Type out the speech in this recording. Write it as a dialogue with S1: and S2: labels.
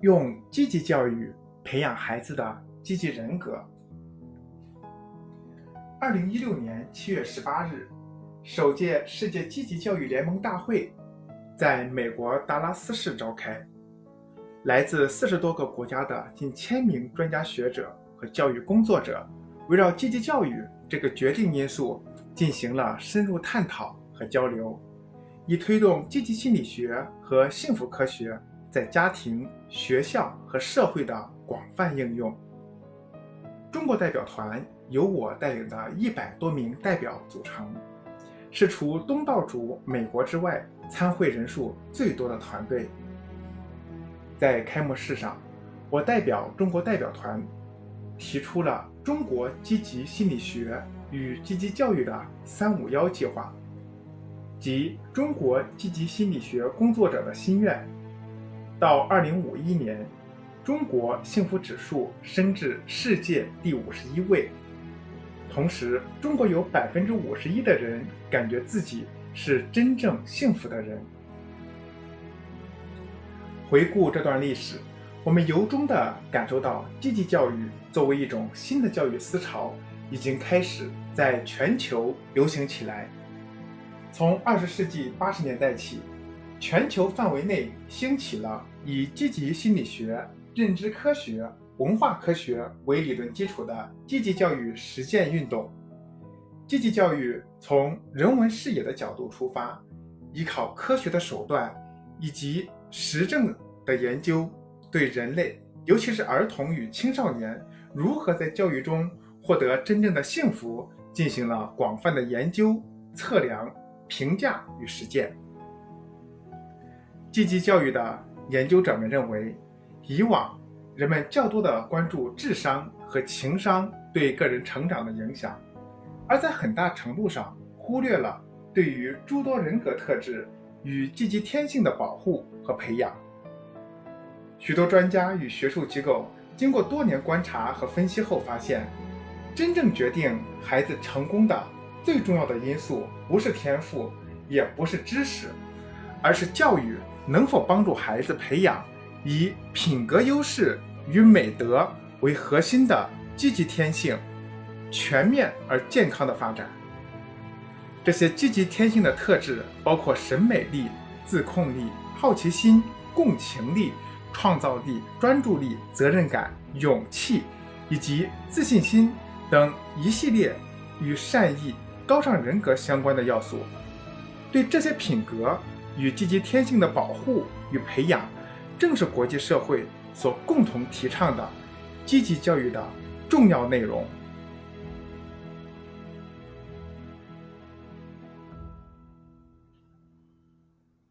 S1: 用积极教育培养孩子的积极人格。二零一六年七月十八日，首届世界积极教育联盟大会在美国达拉斯市召开，来自四十多个国家的近千名专家学者和教育工作者，围绕积极教育这个决定因素进行了深入探讨和交流。以推动积极心理学和幸福科学在家庭、学校和社会的广泛应用。中国代表团由我带领的一百多名代表组成，是除东道主美国之外参会人数最多的团队。在开幕式上，我代表中国代表团，提出了中国积极心理学与积极教育的“三五幺”计划。及中国积极心理学工作者的心愿，到二零五一年，中国幸福指数升至世界第五十一位。同时，中国有百分之五十一的人感觉自己是真正幸福的人。回顾这段历史，我们由衷地感受到，积极教育作为一种新的教育思潮，已经开始在全球流行起来。从二十世纪八十年代起，全球范围内兴起了以积极心理学、认知科学、文化科学为理论基础的积极教育实践运动。积极教育从人文视野的角度出发，依靠科学的手段以及实证的研究，对人类，尤其是儿童与青少年如何在教育中获得真正的幸福，进行了广泛的研究、测量。评价与实践。积极教育的研究者们认为，以往人们较多的关注智商和情商对个人成长的影响，而在很大程度上忽略了对于诸多人格特质与积极天性的保护和培养。许多专家与学术机构经过多年观察和分析后发现，真正决定孩子成功的。最重要的因素不是天赋，也不是知识，而是教育能否帮助孩子培养以品格优势与美德为核心的积极天性，全面而健康的发展。这些积极天性的特质包括审美力、自控力、好奇心、共情力、创造力、专注力、责任感、勇气以及自信心等一系列与善意。高尚人格相关的要素，对这些品格与积极天性的保护与培养，正是国际社会所共同提倡的积极教育的重要内容。